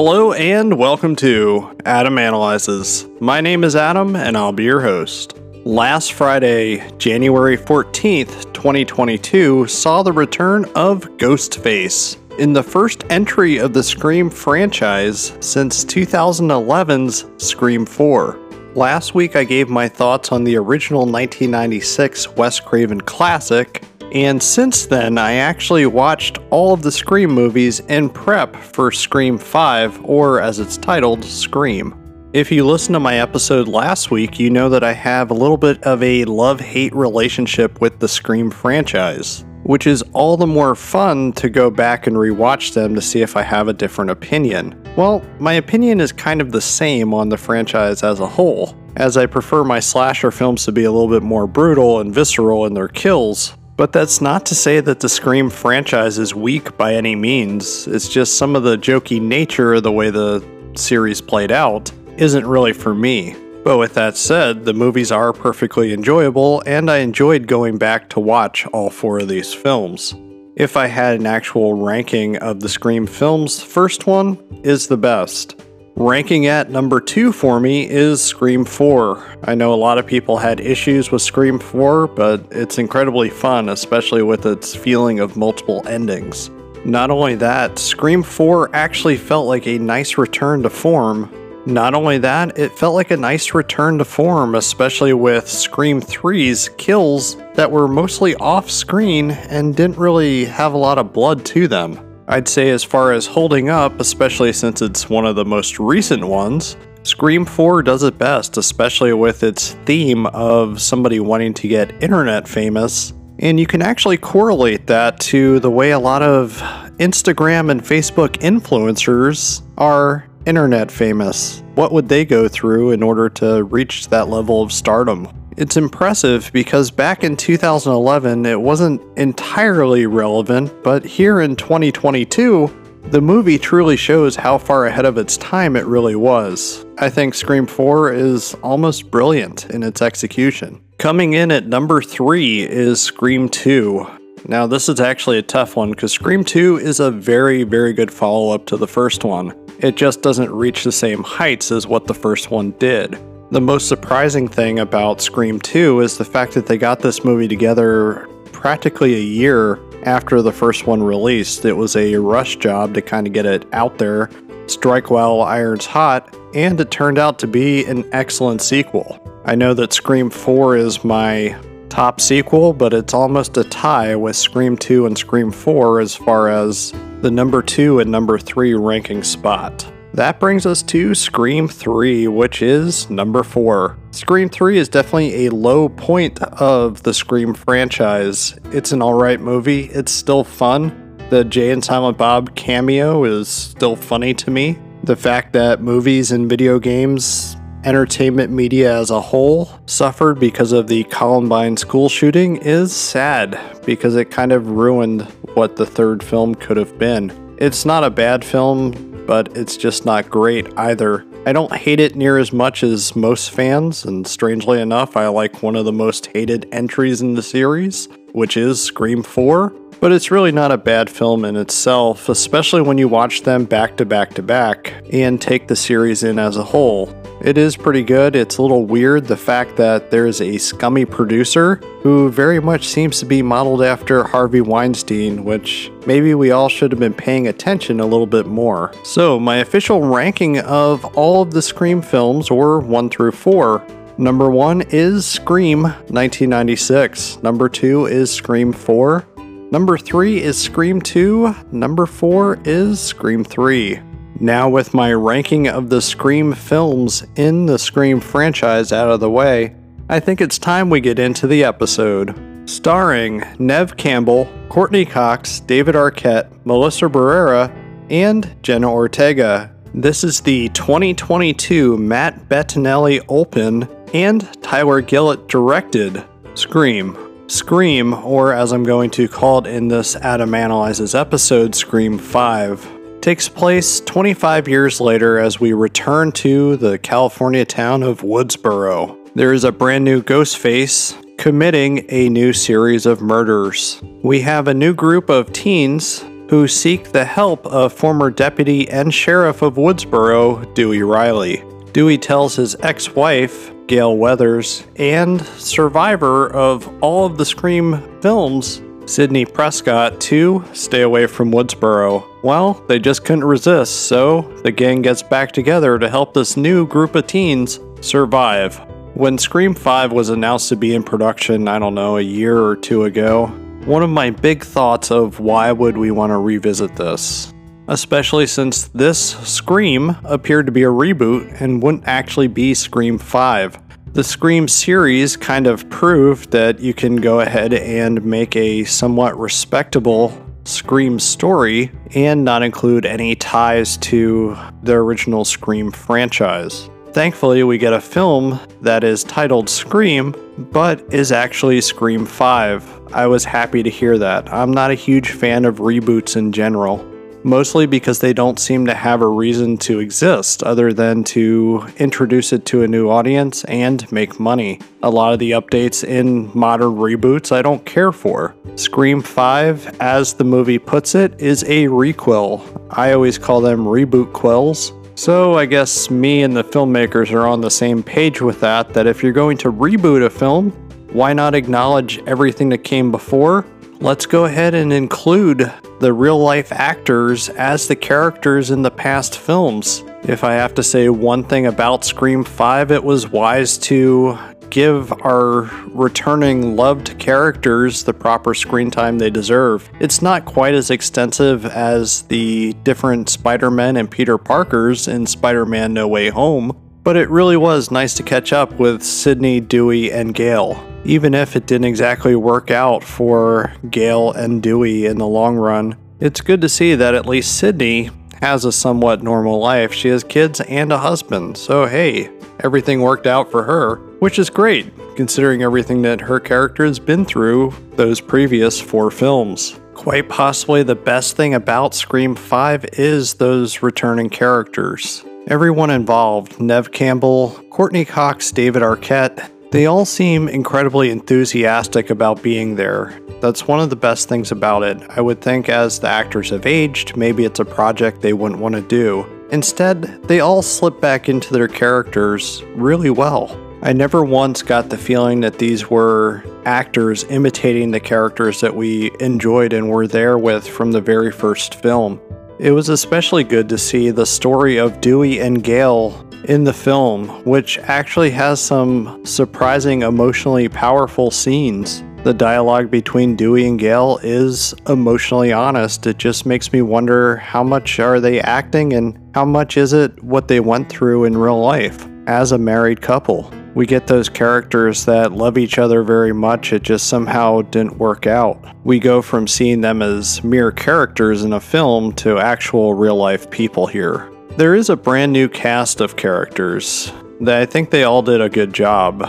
Hello and welcome to Adam Analyzes. My name is Adam and I'll be your host. Last Friday, January 14th, 2022, saw the return of Ghostface in the first entry of the Scream franchise since 2011's Scream 4. Last week, I gave my thoughts on the original 1996 Wes Craven classic, and since then, I actually watched all of the Scream movies in prep for Scream 5, or as it's titled, Scream. If you listened to my episode last week, you know that I have a little bit of a love hate relationship with the Scream franchise, which is all the more fun to go back and rewatch them to see if I have a different opinion. Well, my opinion is kind of the same on the franchise as a whole, as I prefer my slasher films to be a little bit more brutal and visceral in their kills, but that's not to say that the Scream franchise is weak by any means. It's just some of the jokey nature of the way the series played out isn't really for me. But with that said, the movies are perfectly enjoyable, and I enjoyed going back to watch all four of these films. If I had an actual ranking of the Scream films, the first one is the best. Ranking at number two for me is Scream 4. I know a lot of people had issues with Scream 4, but it's incredibly fun, especially with its feeling of multiple endings. Not only that, Scream 4 actually felt like a nice return to form. Not only that, it felt like a nice return to form, especially with Scream 3's kills that were mostly off screen and didn't really have a lot of blood to them. I'd say, as far as holding up, especially since it's one of the most recent ones, Scream 4 does it best, especially with its theme of somebody wanting to get internet famous. And you can actually correlate that to the way a lot of Instagram and Facebook influencers are internet famous. What would they go through in order to reach that level of stardom? It's impressive because back in 2011 it wasn't entirely relevant, but here in 2022, the movie truly shows how far ahead of its time it really was. I think Scream 4 is almost brilliant in its execution. Coming in at number 3 is Scream 2. Now, this is actually a tough one because Scream 2 is a very, very good follow up to the first one. It just doesn't reach the same heights as what the first one did. The most surprising thing about Scream 2 is the fact that they got this movie together practically a year after the first one released. It was a rush job to kind of get it out there, strike while iron's hot, and it turned out to be an excellent sequel. I know that Scream 4 is my top sequel, but it's almost a tie with Scream 2 and Scream 4 as far as the number 2 and number 3 ranking spot. That brings us to Scream 3, which is number 4. Scream 3 is definitely a low point of the Scream franchise. It's an alright movie, it's still fun. The Jay and Silent Bob cameo is still funny to me. The fact that movies and video games, entertainment media as a whole, suffered because of the Columbine school shooting is sad because it kind of ruined what the third film could have been. It's not a bad film, but it's just not great either. I don't hate it near as much as most fans, and strangely enough, I like one of the most hated entries in the series, which is Scream 4. But it's really not a bad film in itself, especially when you watch them back to back to back and take the series in as a whole. It is pretty good. It's a little weird the fact that there's a scummy producer who very much seems to be modeled after Harvey Weinstein, which maybe we all should have been paying attention a little bit more. So, my official ranking of all of the Scream films, or 1 through 4, Number 1 is Scream 1996. Number 2 is Scream 4. Number 3 is Scream 2. Number 4 is Scream 3. Now, with my ranking of the Scream films in the Scream franchise out of the way, I think it's time we get into the episode. Starring Neve Campbell, Courteney Cox, David Arquette, Melissa Barrera, and Jenna Ortega. This is the 2022 Matt Bettinelli Olpin and Tyler Gillett directed Scream. Scream, or as I'm going to call it in this Adam Analyzes episode, Scream 5, takes place 25 years later as we return to the California town of Woodsboro. There is a brand new ghost face committing a new series of murders. We have a new group of teens who seek the help of former deputy and sheriff of Woodsboro, Dewey Riley. Dewey tells his ex wife, Gale Weathers, and survivor of all of the Scream films, Sidney Prescott, to stay away from Woodsboro. Well, they just couldn't resist, so the gang gets back together to help this new group of teens survive. When Scream 5 was announced to be in production, I don't know, a year or two ago, one of my big thoughts of why would we want to revisit this? Especially since this Scream appeared to be a reboot and wouldn't actually be Scream 5. The Scream series kind of proved that you can go ahead and make a somewhat respectable Scream story and not include any ties to the original Scream franchise. Thankfully, we get a film that is titled Scream, but is actually Scream 5. I was happy to hear that. I'm not a huge fan of reboots in general mostly because they don't seem to have a reason to exist other than to introduce it to a new audience and make money. A lot of the updates in modern reboots I don't care for. Scream 5, as the movie puts it, is a requel. I always call them reboot quills. So I guess me and the filmmakers are on the same page with that, that if you're going to reboot a film, why not acknowledge everything that came before let's go ahead and include the real life actors as the characters in the past films. If I have to say one thing about Scream 5, it was wise to give our returning loved characters the proper screen time they deserve. It's not quite as extensive as the different Spider Man and Peter Parkers in Spider Man No Way Home, but it really was nice to catch up with Sidney, Dewey, and Gale even if it didn't exactly work out for Gale and Dewey in the long run. It's good to see that at least Sidney has a somewhat normal life. She has kids and a husband, so hey, everything worked out for her, which is great, considering everything that her character has been through those previous four films. Quite possibly the best thing about Scream 5 is those returning characters. Everyone involved Neve Campbell, Courteney Cox, David Arquette, they all seem incredibly enthusiastic about being there. That's one of the best things about it. I would think as the actors have aged, maybe it's a project they wouldn't want to do. Instead, they all slip back into their characters really well. I never once got the feeling that these were actors imitating the characters that we enjoyed and were there with from the very first film. It was especially good to see the story of Dewey and Gale in the film, which actually has some surprising, emotionally powerful scenes. The dialogue between Dewey and Gale is emotionally honest. It just makes me wonder how much are they acting and how much is it what they went through in real life as a married couple. We get those characters that love each other very much, it just somehow didn't work out. We go from seeing them as mere characters in a film to actual real life people here. There is a brand new cast of characters that I think they all did a good job.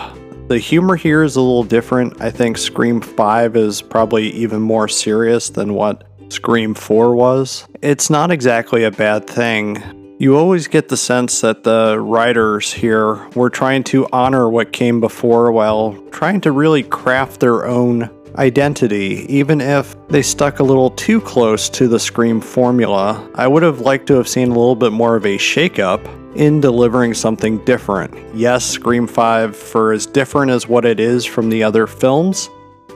The humor here is a little different. I think Scream 5 is probably even more serious than what Scream 4 was. It's not exactly a bad thing. You always get the sense that the writers here were trying to honor what came before while trying to really craft their own identity, even if they stuck a little too close to the Scream formula. I would have liked to have seen a little bit more of a shakeup in delivering something different. Yes, Scream 5, for as different as what it is from the other films,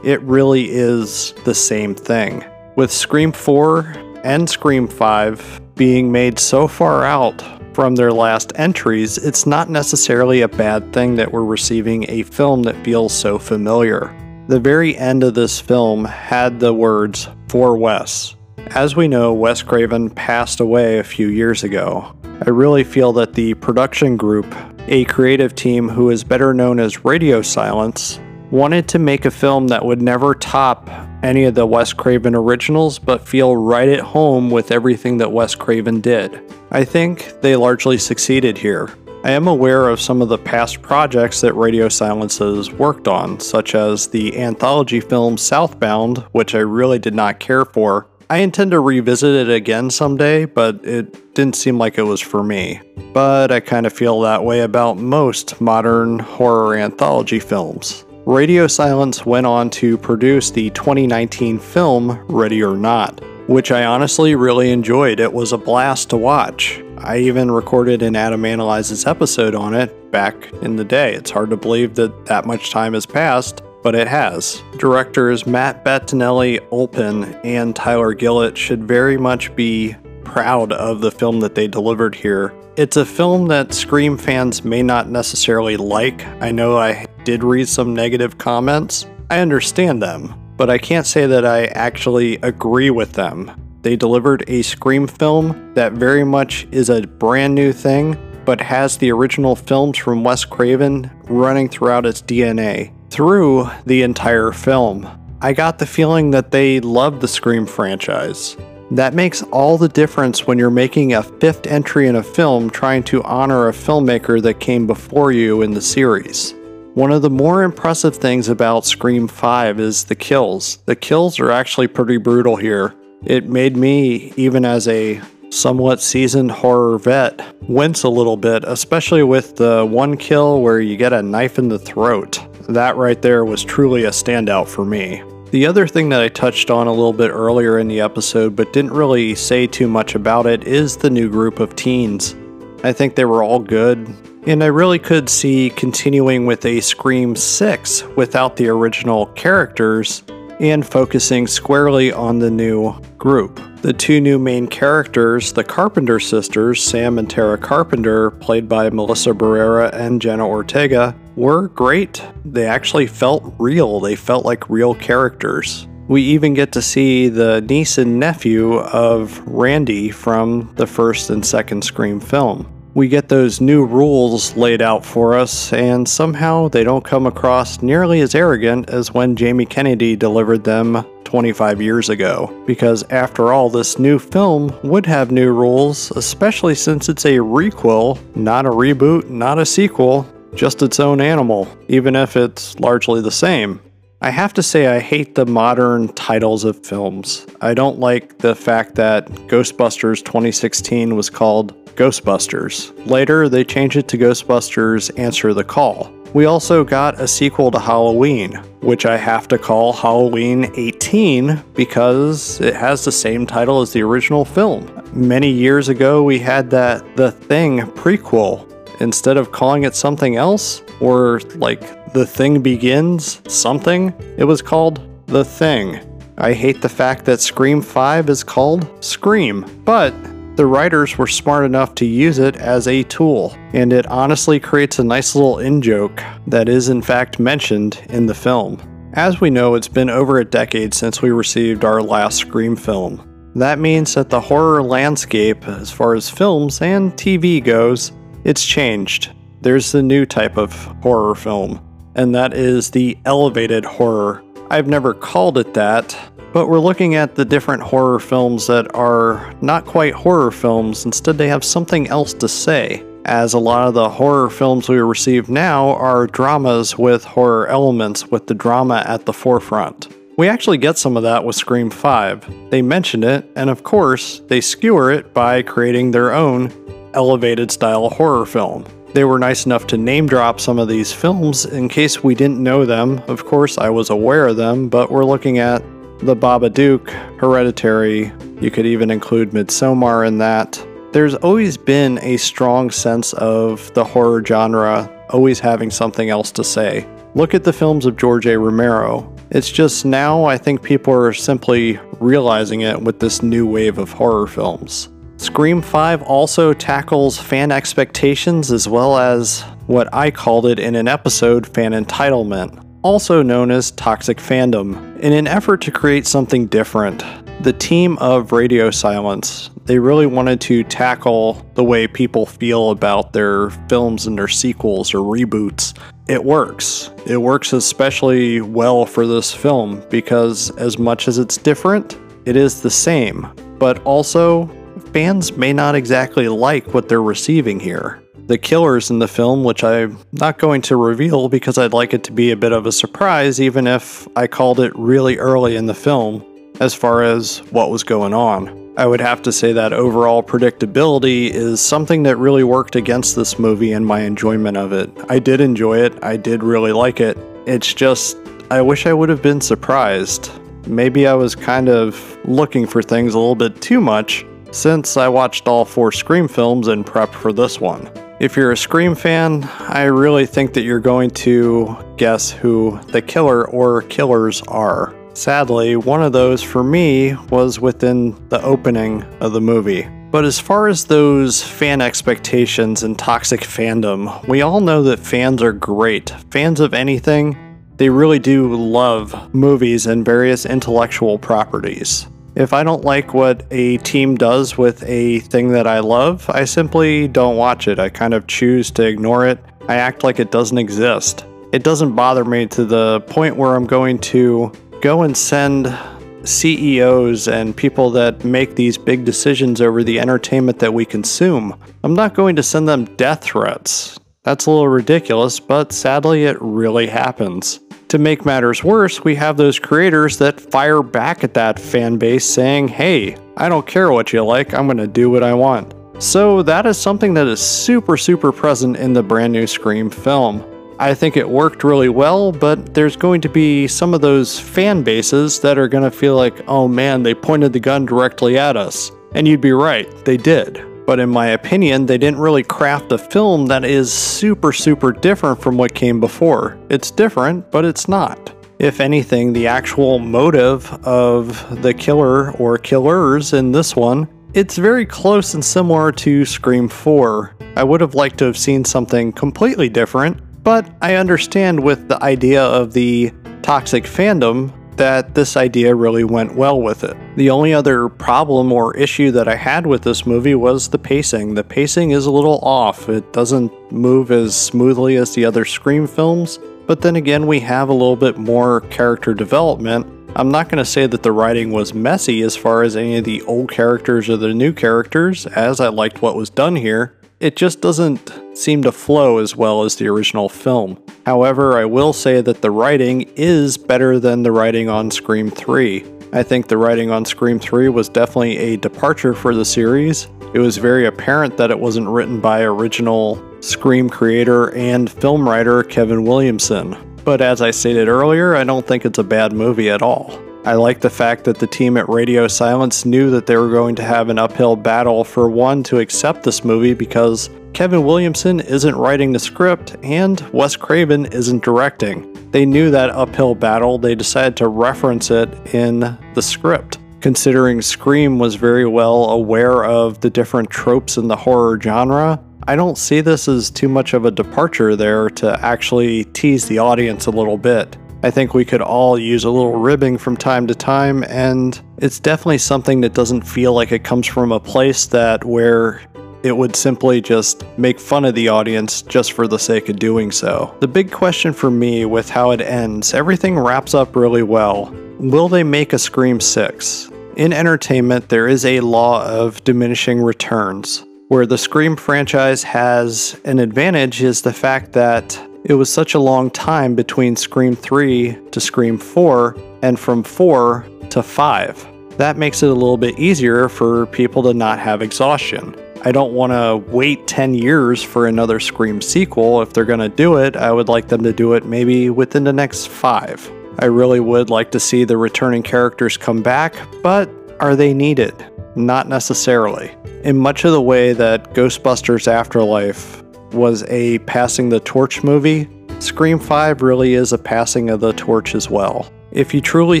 it really is the same thing. With Scream 4 and Scream 5 being made so far out from their last entries, it's not necessarily a bad thing that we're receiving a film that feels so familiar. The very end of this film had the words, For Wes. As we know, Wes Craven passed away a few years ago. I really feel that the production group, a creative team who is better known as Radio Silence, wanted to make a film that would never top any of the Wes Craven originals, but feel right at home with everything that Wes Craven did. I think they largely succeeded here. I am aware of some of the past projects that Radio Silence has worked on, such as the anthology film Southbound, which I really did not care for. I intend to revisit it again someday, but it didn't seem like it was for me. But I kind of feel that way about most modern horror anthology films. Radio Silence went on to produce the 2019 film Ready or Not. which I honestly really enjoyed. It was a blast to watch. I even recorded an Adam Analyzes episode on it back in the day. It's hard to believe that that much time has passed, but it has. Directors Matt Bettinelli Olpin and Tyler Gillett should very much be proud of the film that they delivered here. It's a film that Scream fans may not necessarily like. I know I did read some negative comments. I understand them, but I can't say that I actually agree with them. They delivered a Scream film that very much is a brand new thing, but has the original films from Wes Craven running throughout its DNA through the entire film. I got the feeling that they love the Scream franchise. That makes all the difference when you're making a fifth entry in a film trying to honor a filmmaker that came before you in the series. One of the more impressive things about Scream 5 is the kills. The kills are actually pretty brutal here. It made me, even as a somewhat seasoned horror vet, wince a little bit, especially with the one kill where you get a knife in the throat. That right there was truly a standout for me. The other thing that I touched on a little bit earlier in the episode, but didn't really say too much about it, is the new group of teens. I think they were all good, and I really could see continuing with a Scream 6 without the original characters and focusing squarely on the new group. The two new main characters, the Carpenter sisters, Sam and Tara Carpenter, played by Melissa Barrera and Jenna Ortega, were great. They actually felt real, they felt like real characters. We even get to see the niece and nephew of Randy from the first and second Scream film we get those new rules laid out for us, and somehow they don't come across nearly as arrogant as when Jamie Kennedy delivered them 25 years ago. Because after all, this new film would have new rules, especially since it's a requel, not a reboot, not a sequel, just its own animal, even if it's largely the same. I have to say, I hate the modern titles of films. I don't like the fact that Ghostbusters 2016 was called Ghostbusters. Later, they changed it to Ghostbusters Answer the Call. We also got a sequel to Halloween, which I have to call Halloween 18 because it has the same title as the original film. Many years ago, we had that The Thing prequel. Instead of calling it something else, or like the Thing Begins something. It was called The Thing. I hate the fact that Scream 5 is called Scream, but the writers were smart enough to use it as a tool, and it honestly creates a nice little in joke that is in fact mentioned in the film. As we know, it's been over a decade since we received our last Scream film. That means that the horror landscape, as far as films and TV goes, it's changed. There's the new type of horror film and that is the elevated horror. I've never called it that, but we're looking at the different horror films that are not quite horror films, instead, they have something else to say. As a lot of the horror films we receive now are dramas with horror elements, with the drama at the forefront. We actually get some of that with Scream 5. They mention it, and of course, they skewer it by creating their own elevated style horror film. They were nice enough to name drop some of these films in case we didn't know them. Of course, I was aware of them, but we're looking at The Babadook, Hereditary. You could even include Midsommar in that. There's always been a strong sense of the horror genre always having something else to say. Look at the films of George A. Romero. It's just now I think people are simply realizing it with this new wave of horror films. Scream 5 also tackles fan expectations as well as what I called it in an episode fan entitlement, also known as toxic fandom. In an effort to create something different, the team of Radio Silence, they really wanted to tackle the way people feel about their films and their sequels or reboots. It works. It works especially well for this film because as much as it's different, it is the same, but also fans may not exactly like what they're receiving here. The killers in the film, which I'm not going to reveal because I'd like it to be a bit of a surprise, even if I called it really early in the film as far as what was going on. I would have to say that overall predictability is something that really worked against this movie and my enjoyment of it. I did enjoy it, I did really like it. It's just, I wish I would have been surprised. maybe I was kind of looking for things a little bit too much since I watched all four Scream films in prep for this one. If you're a Scream fan, I really think that you're going to guess who the killer or killers are. Sadly, one of those for me was within the opening of the movie. But as far as those fan expectations and toxic fandom, we all know that fans are great. Fans of anything, they really do love movies and various intellectual properties. If I don't like what a team does with a thing that I love, I simply don't watch it. I kind of choose to ignore it. I act like it doesn't exist. It doesn't bother me to the point where I'm going to go and send CEOs and people that make these big decisions over the entertainment that we consume. I'm not going to send them death threats. That's a little ridiculous, but sadly, it really happens. To make matters worse, we have those creators that fire back at that fan base saying, hey, I don't care what you like, I'm gonna do what I want. So that is something that is super, super present in the brand new Scream film. I think it worked really well, but there's going to be some of those fan bases that are going to feel like, oh man, they pointed the gun directly at us. And you'd be right, they did. But in my opinion, they didn't really craft a film that is super, super different from what came before. It's different, but it's not. If anything, the actual motive of the killer or killers in this one, it's very close and similar to Scream 4. I would have liked to have seen something completely different, but I understand with the idea of the toxic fandom that this idea really went well with it. The only other problem or issue that I had with this movie was the pacing. The pacing is a little off. It doesn't move as smoothly as the other Scream films, but then again, we have a little bit more character development. I'm not going to say that the writing was messy as far as any of the old characters or the new characters, as I liked what was done here, it just doesn't seem to flow as well as the original film. However, I will say that the writing is better than the writing on Scream 3. I think the writing on Scream 3 was definitely a departure for the series. It was very apparent that it wasn't written by original Scream creator and film writer Kevin Williamson. But as I stated earlier, I don't think it's a bad movie at all. I like the fact that the team at Radio Silence knew that they were going to have an uphill battle for one to accept this movie because Kevin Williamson isn't writing the script and Wes Craven isn't directing. They knew that uphill battle, they decided to reference it in the script. Considering Scream was very well aware of the different tropes in the horror genre, I don't see this as too much of a departure there to actually tease the audience a little bit. I think we could all use a little ribbing from time to time, and it's definitely something that doesn't feel like it comes from a place that where it would simply just make fun of the audience just for the sake of doing so. The big question for me with how it ends, everything wraps up really well. Will they make a Scream 6? In entertainment, there is a law of diminishing returns. Where the Scream franchise has an advantage is the fact that it was such a long time between Scream 3 to Scream 4, and from 4 to 5. That makes it a little bit easier for people to not have exhaustion. I don't want to wait 10 years for another Scream sequel. If they're going to do it, I would like them to do it maybe within the next five. I really would like to see the returning characters come back, but are they needed? Not necessarily. In much of the way that Ghostbusters Afterlife was a passing the torch movie, Scream 5 really is a passing of the torch as well. If you truly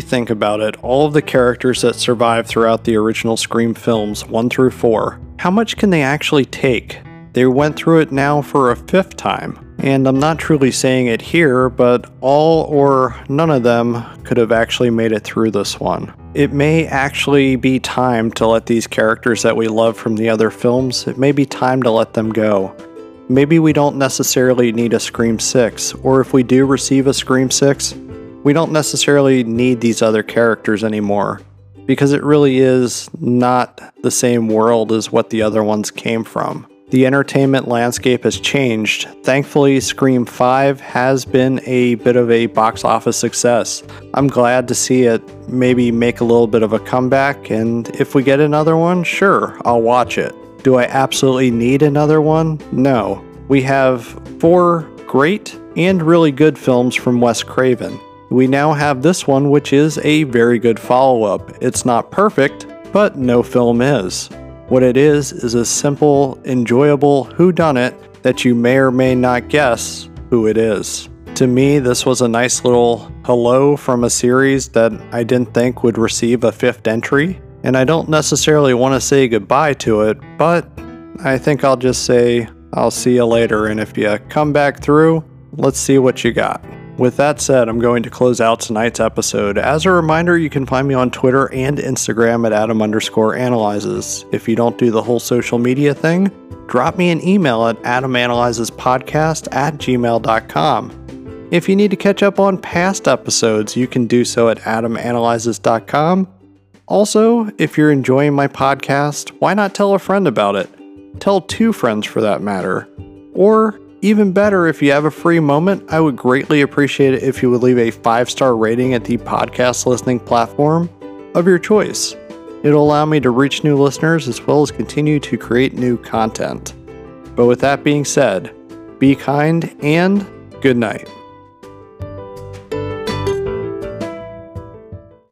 think about it, all of the characters that survived throughout the original Scream films 1 through 4, how much can they actually take? They went through it now for a fifth time. And I'm not truly saying it here, but all or none of them could have actually made it through this one. It may actually be time to let these characters that we love from the other films, it may be time to let them go. Maybe we don't necessarily need a Scream 6, or if we do receive a Scream 6, we don't necessarily need these other characters anymore, because it really is not the same world as what the other ones came from. The entertainment landscape has changed. Thankfully, Scream 5 has been a bit of a box office success. I'm glad to see it maybe make a little bit of a comeback, and if we get another one, sure, I'll watch it. Do I absolutely need another one? No. We have four great and really good films from Wes Craven. we now have this one, which is a very good follow up. It's not perfect, but no film is. What it is is a simple, enjoyable whodunit that you may or may not guess who it is. To me, this was a nice little hello from a series that I didn't think would receive a fifth entry, and I don't necessarily want to say goodbye to it, but I think I'll just say I'll see you later, and if you come back through, let's see what you got. With that said, I'm going to close out tonight's episode. As a reminder, you can find me on Twitter and Instagram at Adam underscore analyzes. If you don't do the whole social media thing, drop me an email at adamanalyzespodcast at gmail.com. If you need to catch up on past episodes, you can do so at adamanalyzes.com. Also, if you're enjoying my podcast, why not tell a friend about it? Tell two friends for that matter. Or, even better, if you have a free moment, I would greatly appreciate it if you would leave a five star rating at the podcast listening platform of your choice. It'll allow me to reach new listeners as well as continue to create new content. But with that being said, be kind and good night.